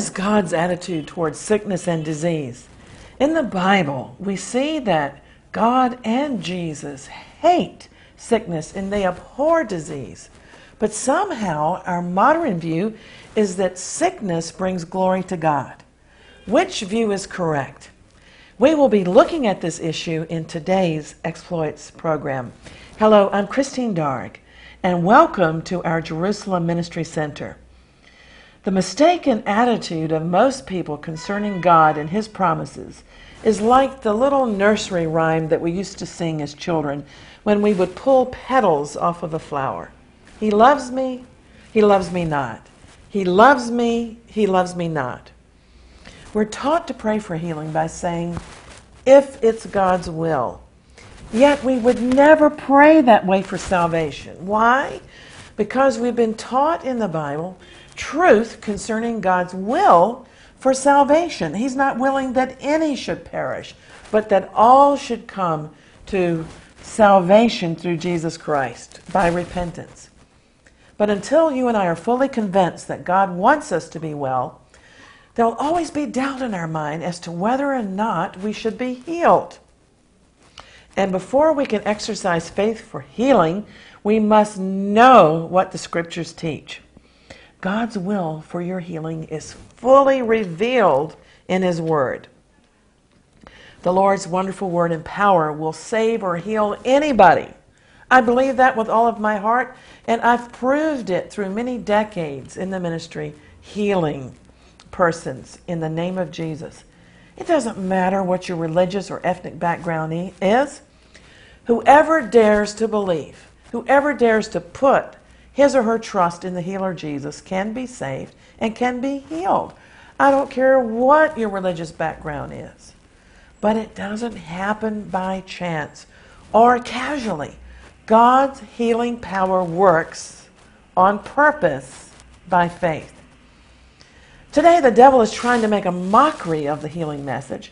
Is God's attitude towards sickness and disease? In the Bible, we see that God and Jesus hate sickness and they abhor disease. But somehow, our modern view is that sickness brings glory to God. Which view is correct? We will be looking at this issue in today's Exploits program. Hello, I'm Christine Darg, and welcome to our Jerusalem Ministry Center. The mistaken attitude of most people concerning God and His promises is like the little nursery rhyme that we used to sing as children when we would pull petals off of a flower. He loves me, He loves me not. He loves me, He loves me not. We're taught to pray for healing by saying, if it's God's will. Yet we would never pray that way for salvation. Why? Because we've been taught in the Bible truth concerning God's will for salvation. He's not willing that any should perish, but that all should come to salvation through Jesus Christ by repentance. But until you and I are fully convinced that God wants us to be well, there'll always be doubt in our mind as to whether or not we should be healed. And before we can exercise faith for healing, we must know what the scriptures teach. God's will for your healing is fully revealed in His Word. The Lord's wonderful Word and power will save or heal anybody. I believe that with all of my heart, and I've proved it through many decades in the ministry, healing persons in the name of Jesus. It doesn't matter what your religious or ethnic background is. Whoever dares to believe, whoever dares to put his or her trust in the healer Jesus can be saved and can be healed. I don't care what your religious background is. But it doesn't happen by chance or casually. God's healing power works on purpose by faith. Today, the devil is trying to make a mockery of the healing message.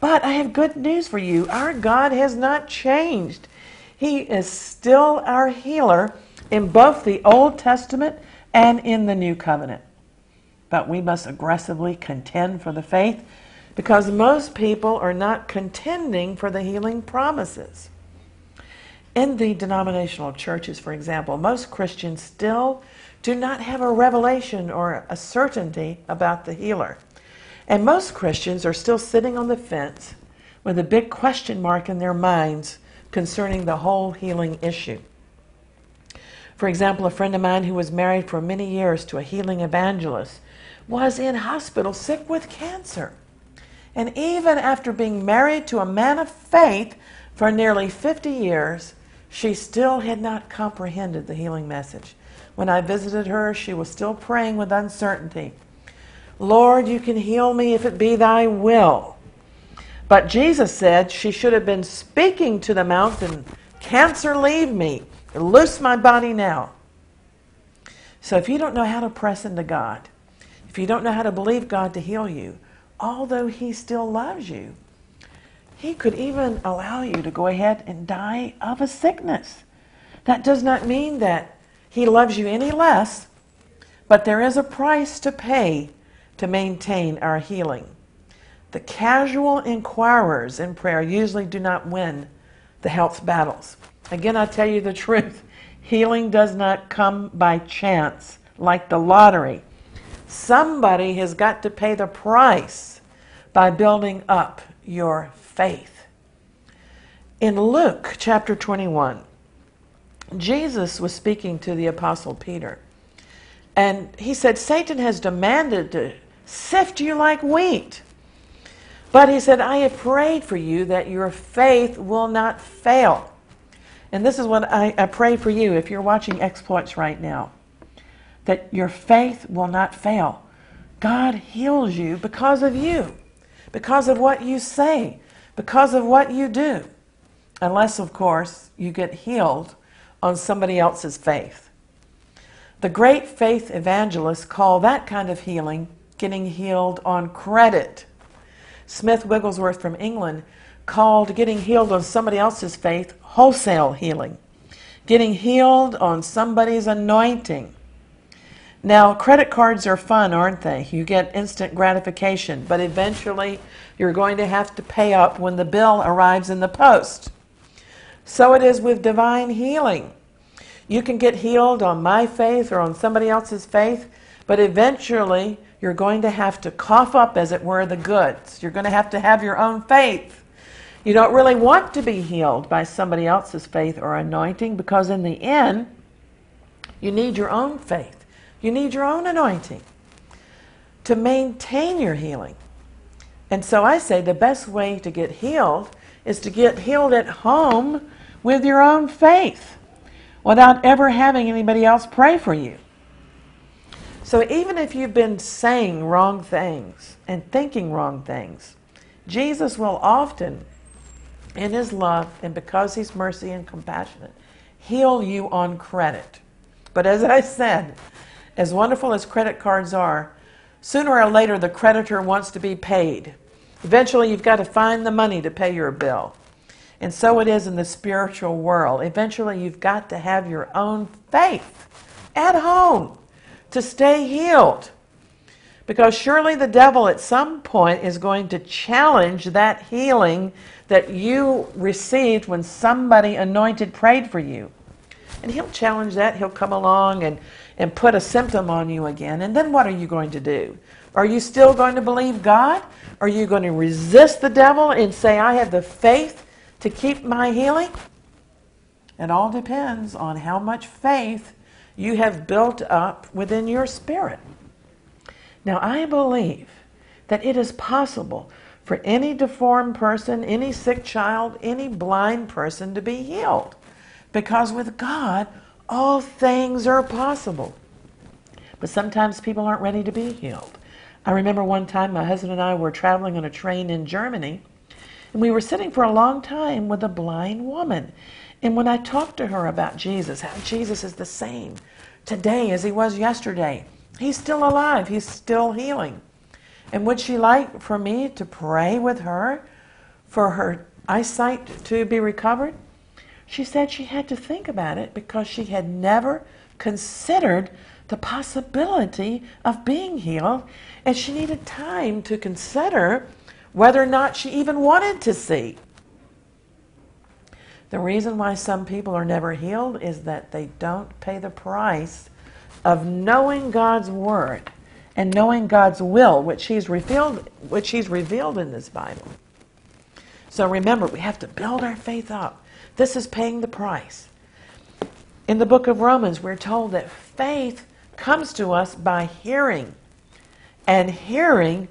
But I have good news for you. Our God has not changed. He is still our healer in both the Old Testament and in the New Covenant. But we must aggressively contend for the faith because most people are not contending for the healing promises. In the denominational churches, for example, most Christians still do not have a revelation or a certainty about the healer. And most Christians are still sitting on the fence with a big question mark in their minds concerning the whole healing issue. For example, a friend of mine who was married for many years to a healing evangelist was in hospital sick with cancer. And even after being married to a man of faith for nearly 50 years, she still had not comprehended the healing message. When I visited her, she was still praying with uncertainty. Lord, you can heal me if it be thy will. But Jesus said she should have been speaking to the mountain, Cancer, leave me. Loose my body now. So if you don't know how to press into God, if you don't know how to believe God to heal you, although He still loves you, He could even allow you to go ahead and die of a sickness. That does not mean that He loves you any less, but there is a price to pay to maintain our healing. The casual inquirers in prayer usually do not win the health battles. Again, I tell you the truth. Healing does not come by chance like the lottery. Somebody has got to pay the price by building up your faith. In Luke chapter 21, Jesus was speaking to the Apostle Peter. And he said, Satan has demanded to sift you like wheat. But he said, I have prayed for you that your faith will not fail. And this is what I, I pray for you if you're watching exploits right now that your faith will not fail. God heals you because of you, because of what you say, because of what you do. Unless, of course, you get healed on somebody else's faith. The great faith evangelists call that kind of healing getting healed on credit. Smith Wigglesworth from England called getting healed on somebody else's faith wholesale healing, getting healed on somebody's anointing. Now, credit cards are fun, aren't they? You get instant gratification, but eventually you're going to have to pay up when the bill arrives in the post. So it is with divine healing. You can get healed on my faith or on somebody else's faith, but eventually you're going to have to cough up, as it were, the goods. You're going to have to have your own faith. You don't really want to be healed by somebody else's faith or anointing because, in the end, you need your own faith. You need your own anointing to maintain your healing. And so I say the best way to get healed is to get healed at home with your own faith without ever having anybody else pray for you. So even if you've been saying wrong things and thinking wrong things, Jesus will often, in his love and because he's mercy and compassionate, heal you on credit. But as I said, as wonderful as credit cards are, sooner or later the creditor wants to be paid. Eventually, you've got to find the money to pay your bill. And so it is in the spiritual world. Eventually, you've got to have your own faith at home to stay healed. Because surely the devil at some point is going to challenge that healing that you received when somebody anointed prayed for you. And he'll challenge that. He'll come along and, and put a symptom on you again. And then what are you going to do? Are you still going to believe God? Are you going to resist the devil and say, I have the faith to keep my healing? It all depends on how much faith you have built up within your spirit. Now, I believe that it is possible for any deformed person, any sick child, any blind person to be healed. Because with God, all things are possible. But sometimes people aren't ready to be healed. I remember one time my husband and I were traveling on a train in Germany, and we were sitting for a long time with a blind woman. And when I talked to her about Jesus, how Jesus is the same today as he was yesterday, he's still alive, he's still healing. And would she like for me to pray with her for her eyesight to be recovered? She said she had to think about it because she had never considered the possibility of being healed, and she needed time to consider whether or not she even wanted to see. The reason why some people are never healed is that they don't pay the price of knowing God's word and knowing God's will, which He's revealed, which He's revealed in this Bible. So remember, we have to build our faith up. This is paying the price. In the book of Romans, we're told that faith comes to us by hearing, and hearing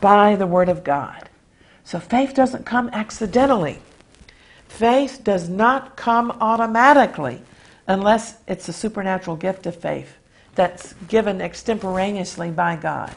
by the Word of God. So faith doesn't come accidentally. Faith does not come automatically unless it's a supernatural gift of faith that's given extemporaneously by God.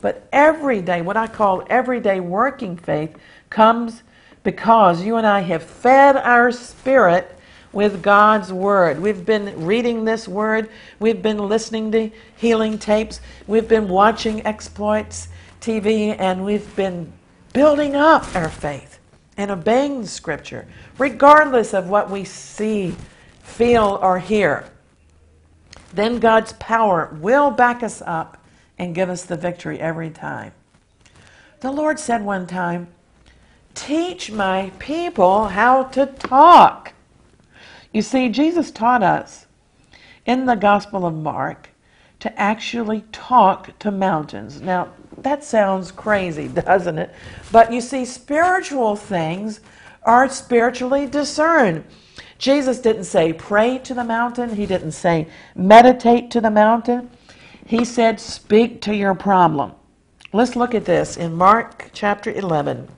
But every day, what I call everyday working faith, comes because you and I have fed our spirit with God's Word. We've been reading this Word, we've been listening to healing tapes, we've been watching exploits TV, and we've been building up our faith and obeying the scripture, regardless of what we see, feel, or hear, then God's power will back us up and give us the victory every time. The Lord said one time, Teach my people how to talk. You see, Jesus taught us in the Gospel of Mark to actually talk to mountains. Now, that sounds crazy, doesn't it? But you see, spiritual things are spiritually discerned. Jesus didn't say pray to the mountain, He didn't say meditate to the mountain. He said speak to your problem. Let's look at this in Mark chapter 11.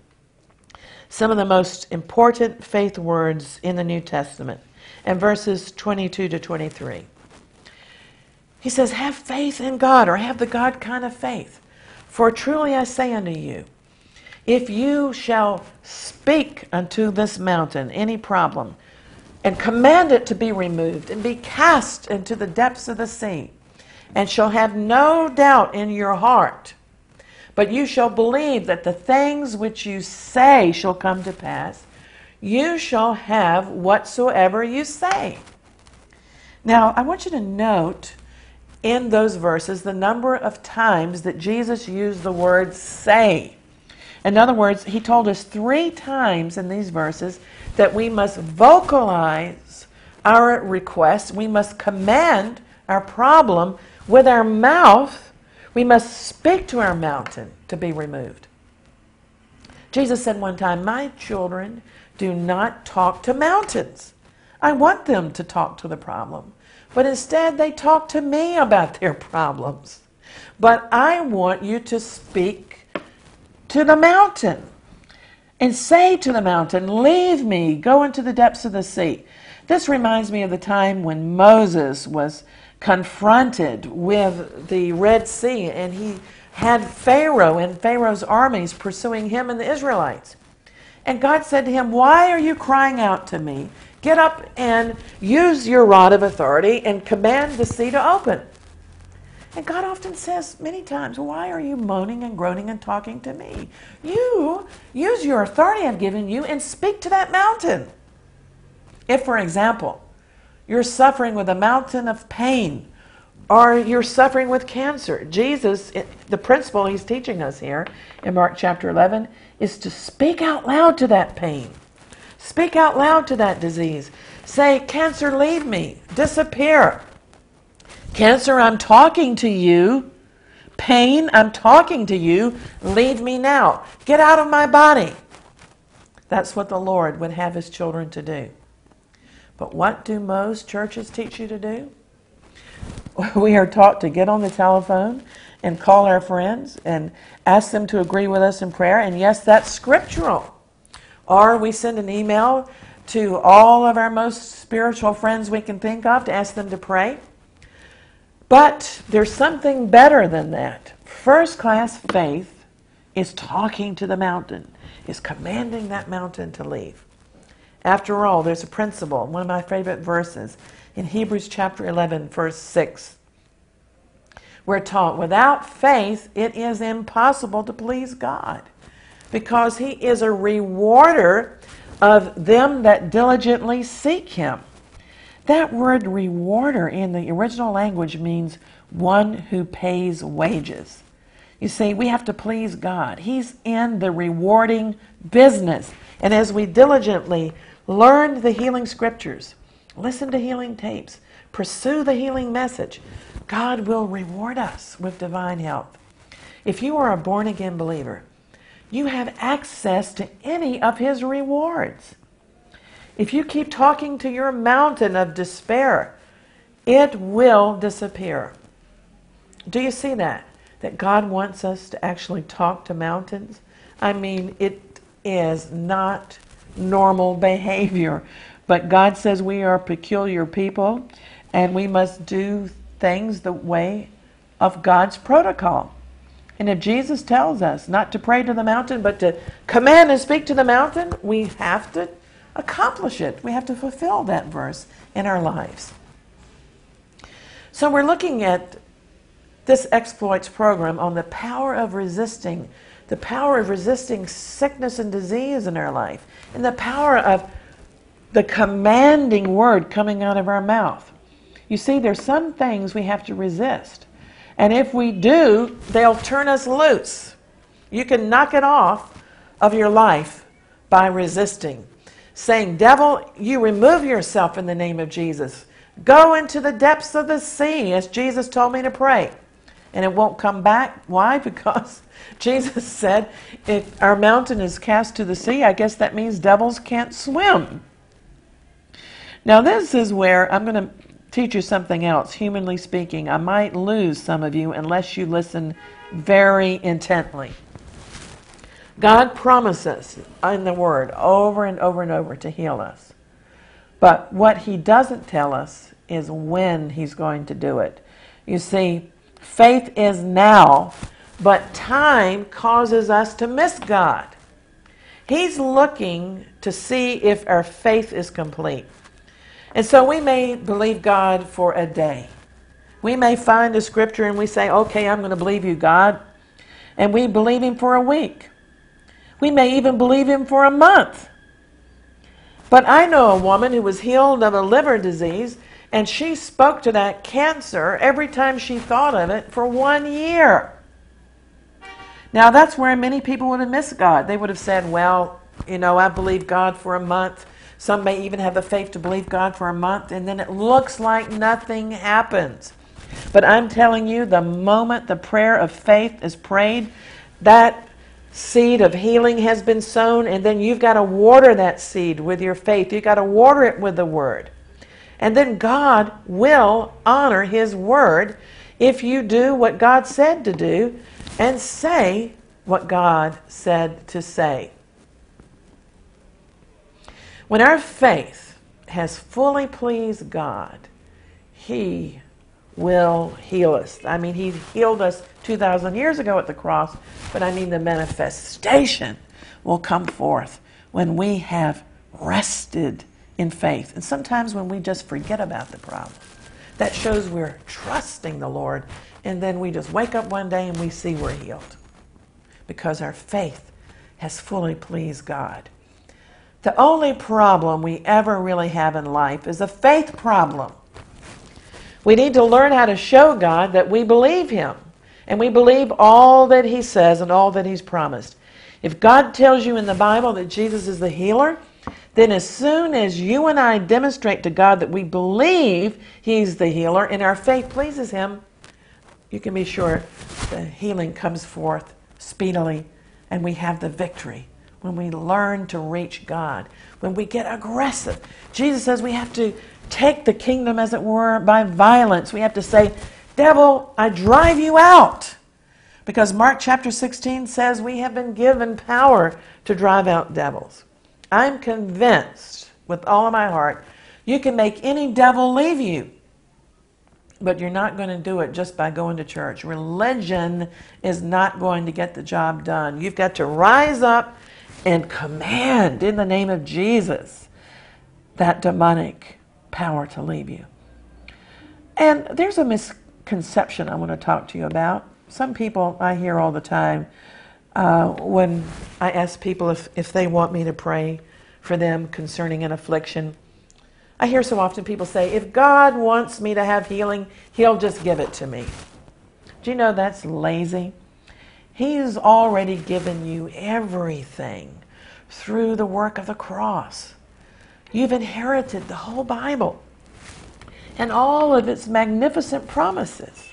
Some of the most important faith words in the New Testament, and verses 22 to 23. He says, Have faith in God, or have the God kind of faith. For truly I say unto you, if you shall speak unto this mountain any problem, and command it to be removed, and be cast into the depths of the sea, and shall have no doubt in your heart, but you shall believe that the things which you say shall come to pass, you shall have whatsoever you say. Now, I want you to note in those verses the number of times that Jesus used the word say. In other words, he told us three times in these verses that we must vocalize our request, we must command our problem with our mouth, we must speak to our mountain to be removed. Jesus said one time, My children do not talk to mountains. I want them to talk to the problem. But instead, they talk to me about their problems. But I want you to speak to the mountain and say to the mountain, Leave me, go into the depths of the sea. This reminds me of the time when Moses was confronted with the Red Sea and he had Pharaoh and Pharaoh's armies pursuing him and the Israelites. And God said to him, Why are you crying out to me? Get up and use your rod of authority and command the sea to open. And God often says many times, Why are you moaning and groaning and talking to me? You use your authority I've given you and speak to that mountain. If, for example, you're suffering with a mountain of pain, or you're suffering with cancer, Jesus, the principle he's teaching us here in Mark chapter 11 is to speak out loud to that pain. Speak out loud to that disease. Say, Cancer, leave me. Disappear. Cancer, I'm talking to you. Pain, I'm talking to you. Leave me now. Get out of my body. That's what the Lord would have his children to do. But what do most churches teach you to do? We are taught to get on the telephone and call our friends and ask them to agree with us in prayer. And yes, that's scriptural. Or we send an email to all of our most spiritual friends we can think of to ask them to pray. But there's something better than that. First class faith is talking to the mountain, is commanding that mountain to leave. After all, there's a principle, one of my favorite verses in Hebrews chapter 11, verse 6. We're taught without faith it is impossible to please God because he is a rewarder of them that diligently seek him. That word rewarder in the original language means one who pays wages. You see, we have to please God. He's in the rewarding business. And as we diligently learn the healing scriptures, listen to healing tapes, pursue the healing message, God will reward us with divine health. If you are a born again believer, you have access to any of his rewards. If you keep talking to your mountain of despair, it will disappear. Do you see that? That God wants us to actually talk to mountains? I mean, it is not normal behavior. But God says we are peculiar people and we must do things the way of God's protocol. And if Jesus tells us not to pray to the mountain, but to command and speak to the mountain, we have to accomplish it. We have to fulfill that verse in our lives. So we're looking at this exploits program on the power of resisting, the power of resisting sickness and disease in our life, and the power of the commanding word coming out of our mouth. You see, there's some things we have to resist. And if we do, they'll turn us loose. You can knock it off of your life by resisting. Saying, Devil, you remove yourself in the name of Jesus. Go into the depths of the sea, as Jesus told me to pray. And it won't come back. Why? Because Jesus said, if our mountain is cast to the sea, I guess that means devils can't swim. Now, this is where I'm going to teach you something else. Humanly speaking, I might lose some of you unless you listen very intently. God promises in the Word over and over and over to heal us. But what He doesn't tell us is when He's going to do it. You see, faith is now, but time causes us to miss God. He's looking to see if our faith is complete. And so we may believe God for a day. We may find a scripture and we say, okay, I'm going to believe you, God. And we believe Him for a week. We may even believe Him for a month. But I know a woman who was healed of a liver disease, And she spoke to that cancer every time she thought of it for one year. Now, that's where many people would have missed God. They would have said, Well, you know, I believe God for a month. Some may even have the faith to believe God for a month, and then it looks like nothing happens. But I'm telling you, the moment the prayer of faith is prayed, that seed of healing has been sown, and then you've got to water that seed with your faith. You've got to water it with the Word. And then God will honor His Word if you do what God said to do and say what God said to say. When our faith has fully pleased God, He will heal us. I mean, He healed us 2,000 years ago at the cross, but I mean, the manifestation will come forth when we have rested in faith. And sometimes when we just forget about the problem, that shows we're trusting the Lord, and then we just wake up one day and we see we're healed because our faith has fully pleased God. The only problem we ever really have in life is a faith problem. We need to learn how to show God that we believe Him and we believe all that He says and all that He's promised. If God tells you in the Bible that Jesus is the healer, then as soon as you and I demonstrate to God that we believe He's the healer and our faith pleases Him, you can be sure the healing comes forth speedily and we have the victory when we learn to reach God, when we get aggressive. Jesus says we have to take the kingdom, as it were, by violence. We have to say, Devil, I drive you out. Because Mark chapter 16 says we have been given power to drive out devils. I'm convinced with all of my heart you can make any devil leave you. But you're not going to do it just by going to church. Religion is not going to get the job done. You've got to rise up and command in the name of Jesus that demonic power to leave you. And there's a misconception I want to talk to you about. Some people I hear all the time uh, when I ask people if, if they want me to pray for them concerning an affliction. I hear so often people say, if God wants me to have healing, He'll just give it to me. Do you know that's lazy? He's already given you everything through the work of the cross. You've inherited the whole Bible and all of its magnificent promises.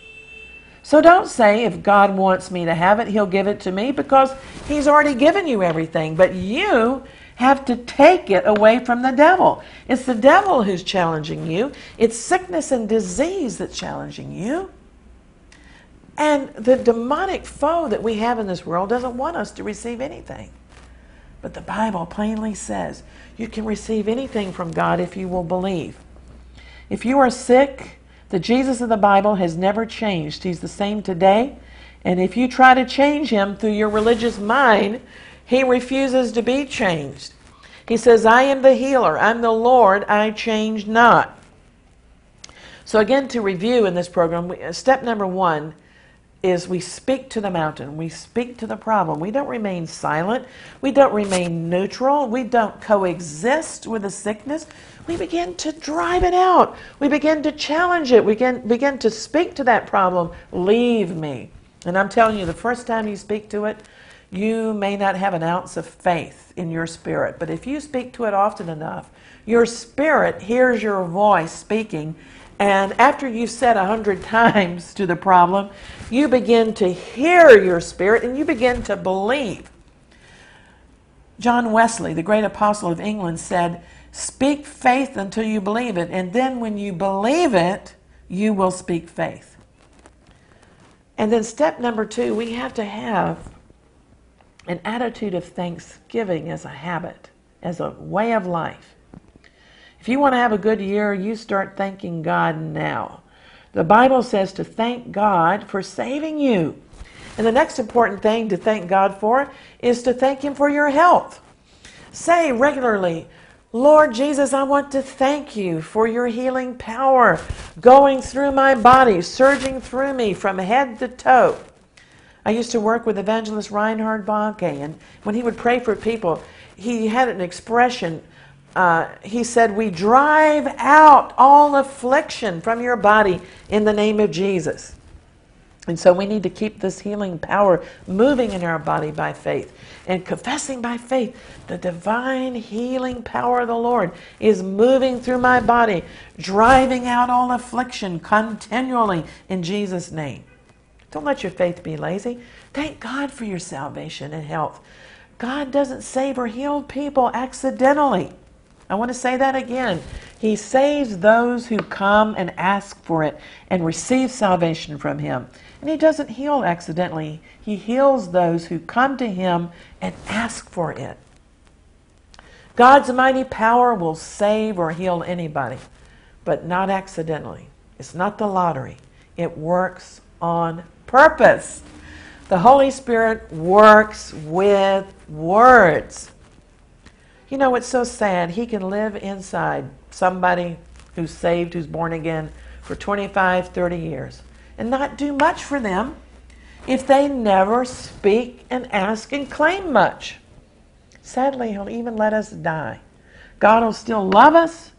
So don't say, if God wants me to have it, He'll give it to me, because He's already given you everything. But you have to take it away from the devil. It's the devil who's challenging you, it's sickness and disease that's challenging you. And the demonic foe that we have in this world doesn't want us to receive anything. But the Bible plainly says you can receive anything from God if you will believe. If you are sick, the Jesus of the Bible has never changed. He's the same today. And if you try to change him through your religious mind, he refuses to be changed. He says, I am the healer. I'm the Lord. I change not. So, again, to review in this program, uh, step number one is we speak to the mountain. We speak to the problem. We don't remain silent. We don't remain neutral. We don't coexist with the sickness we begin to drive it out. We begin to challenge it. We begin, begin to speak to that problem. Leave me. And I'm telling you, the first time you speak to it, you may not have an ounce of faith in your spirit. But if you speak to it often enough, your spirit hears your voice speaking. And after you've said a hundred times to the problem, you begin to hear your spirit and you begin to believe. John Wesley, the great apostle of England, said, Speak faith until you believe it, and then when you believe it, you will speak faith. And then, step number two, we have to have an attitude of thanksgiving as a habit, as a way of life. If you want to have a good year, you start thanking God now. The Bible says to thank God for saving you. And the next important thing to thank God for is to thank Him for your health. Say regularly, Lord Jesus, I want to thank you for your healing power going through my body, surging through me from head to toe. I used to work with evangelist Reinhard Bonnke, and when he would pray for people, he had an expression uh, he said, We drive out all affliction from your body in the name of Jesus. And so we need to keep this healing power moving in our body by faith and confessing by faith the divine healing power of the Lord is moving through my body, driving out all affliction continually in Jesus' name. Don't let your faith be lazy. Thank God for your salvation and health. God doesn't save or heal people accidentally. I want to say that again. He saves those who come and ask for it and receive salvation from Him. And He doesn't heal accidentally, He heals those who come to Him and ask for it. God's mighty power will save or heal anybody, but not accidentally. It's not the lottery, it works on purpose. The Holy Spirit works with words. You know, it's so sad. He can live inside somebody who's saved, who's born again for 25, 30 years and not do much for them if they never speak and ask and claim much. Sadly, He'll even let us die. God will still love us,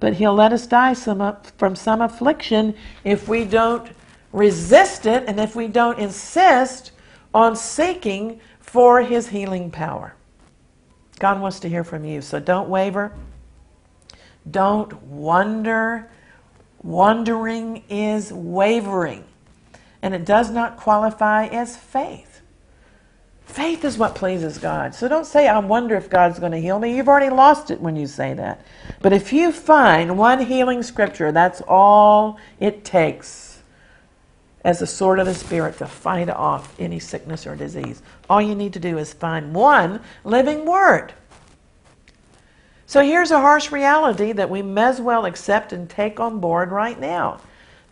but He'll let us die some, from some affliction if we don't resist it and if we don't insist on seeking for His healing power. God wants to hear from you. So don't waver. Don't wonder. Wondering is wavering. And it does not qualify as faith. Faith is what pleases God. So don't say, I wonder if God's going to heal me. You've already lost it when you say that. But if you find one healing scripture, that's all it takes as a sword of the Spirit to fight off any sickness or disease. All you need to do is find one living word. So here's a harsh reality that we may as well accept and take on board right now.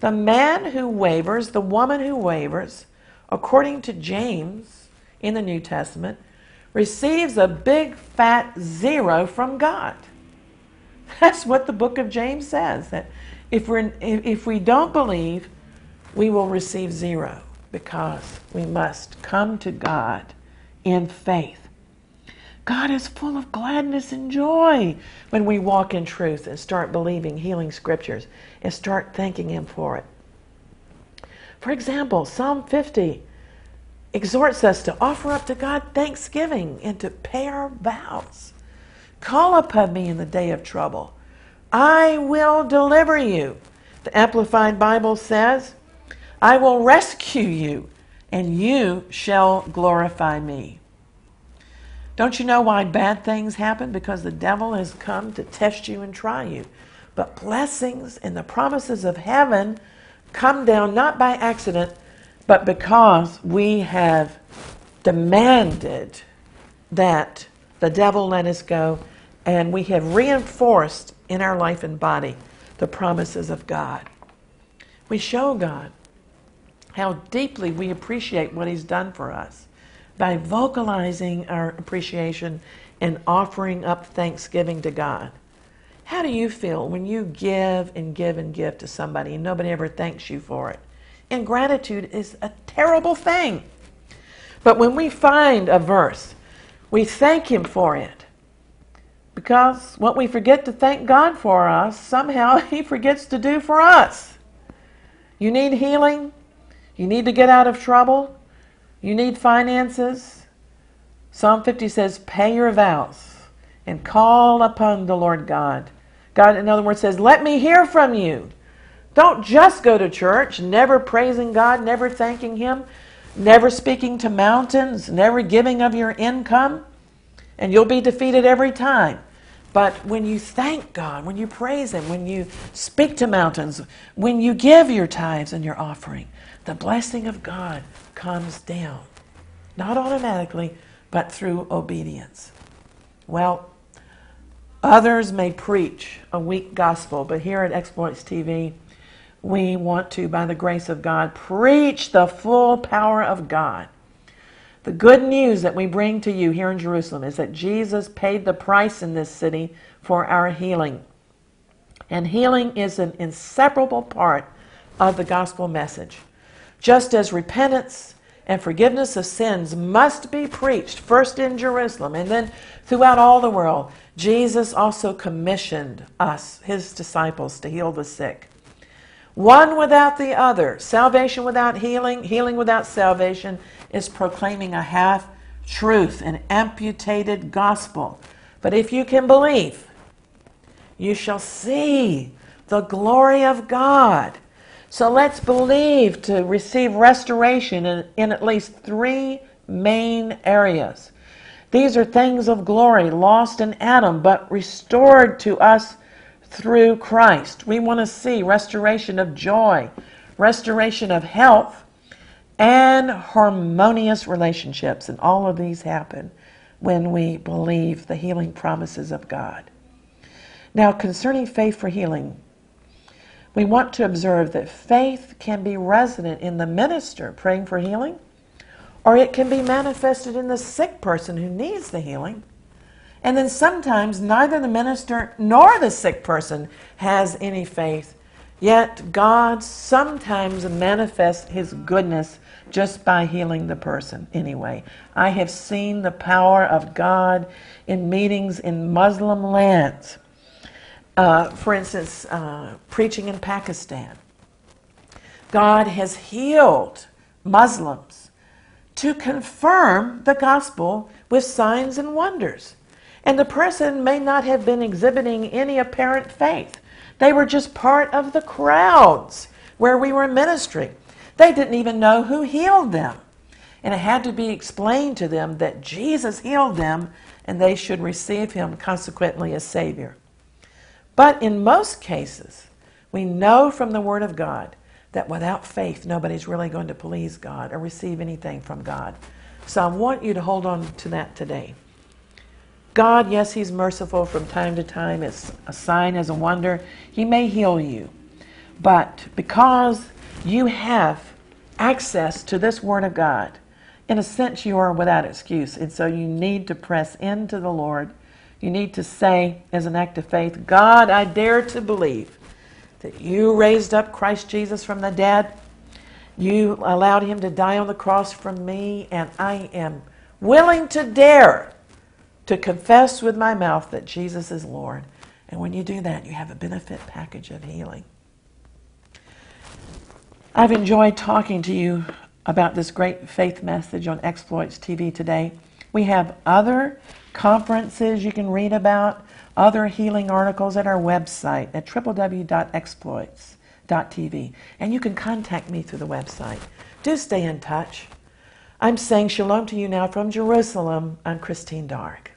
The man who wavers, the woman who wavers, according to James in the New Testament, receives a big fat zero from God. That's what the book of James says. That if, we're, if we don't believe, we will receive zero because we must come to God in faith. God is full of gladness and joy when we walk in truth and start believing healing scriptures and start thanking Him for it. For example, Psalm 50 exhorts us to offer up to God thanksgiving and to pay our vows. Call upon me in the day of trouble. I will deliver you. The Amplified Bible says, I will rescue you, and you shall glorify me. Don't you know why bad things happen? Because the devil has come to test you and try you. But blessings and the promises of heaven come down not by accident, but because we have demanded that the devil let us go, and we have reinforced in our life and body the promises of God. We show God how deeply we appreciate what He's done for us by vocalizing our appreciation and offering up thanksgiving to God. How do you feel when you give and give and give to somebody and nobody ever thanks you for it? Ingratitude is a terrible thing. But when we find a verse, we thank Him for it. Because what we forget to thank God for us, somehow He forgets to do for us. You need healing? You need to get out of trouble. You need finances. Psalm 50 says, Pay your vows and call upon the Lord God. God, in other words, says, Let me hear from you. Don't just go to church, never praising God, never thanking Him, never speaking to mountains, never giving of your income, and you'll be defeated every time. But when you thank God, when you praise Him, when you speak to mountains, when you give your tithes and your offering, the blessing of God comes down. Not automatically, but through obedience. Well, others may preach a weak gospel, but here at Exploits TV, we want to, by the grace of God, preach the full power of God. The good news that we bring to you here in Jerusalem is that Jesus paid the price in this city for our healing. And healing is an inseparable part of the gospel message. Just as repentance and forgiveness of sins must be preached first in Jerusalem and then throughout all the world, Jesus also commissioned us, his disciples, to heal the sick. One without the other, salvation without healing, healing without salvation, is proclaiming a half truth, an amputated gospel. But if you can believe, you shall see the glory of God. So let's believe to receive restoration in, in, at least three main areas. These are things of glory, lost in Adam, but restored to us through Christ. We want to see restoration of joy, restoration of health, and harmonious relationships. And all of these happen when we believe the healing promises of God. Now, concerning faith for healing, we want to observe that faith can be resident in the minister praying for healing, or it can be manifested in the sick person who needs the healing. And then sometimes neither the minister nor the sick person has any faith, yet God sometimes manifests his goodness just by healing the person anyway. I have seen the power of God in meetings in Muslim lands. Uh, for instance, uh, preaching in Pakistan. God has healed Muslims to confirm the gospel with signs and wonders. And the person may not have been exhibiting any apparent faith. They were just part of the crowds where we were ministering. They didn't even know who healed them. And it had to be explained to them that Jesus healed them and they should receive him consequently as Savior. But in most cases, we know from the Word of God that without faith, nobody's really going to please God or receive anything from God. So I want you to hold on to that today. God, yes, He's merciful from time to time. It's a sign, as a wonder. He may heal you. But because you have access to this Word of God. In a sense, you are without excuse. And so you need to press into the Lord. You need to say, as an act of faith, God, I dare to believe that you raised up Christ Jesus from the dead. You allowed him to die on the cross for me, and I am willing to dare to confess with my mouth that Jesus is Lord. And when you do that, you have a benefit package of healing. I've enjoyed talking to you about this great faith message on Exploits TV today. We have other conferences you can read about, other healing articles at our website at www.exploits.tv. And you can contact me through the website. Do stay in touch. I'm saying shalom to you now from Jerusalem. I'm Christine Darg.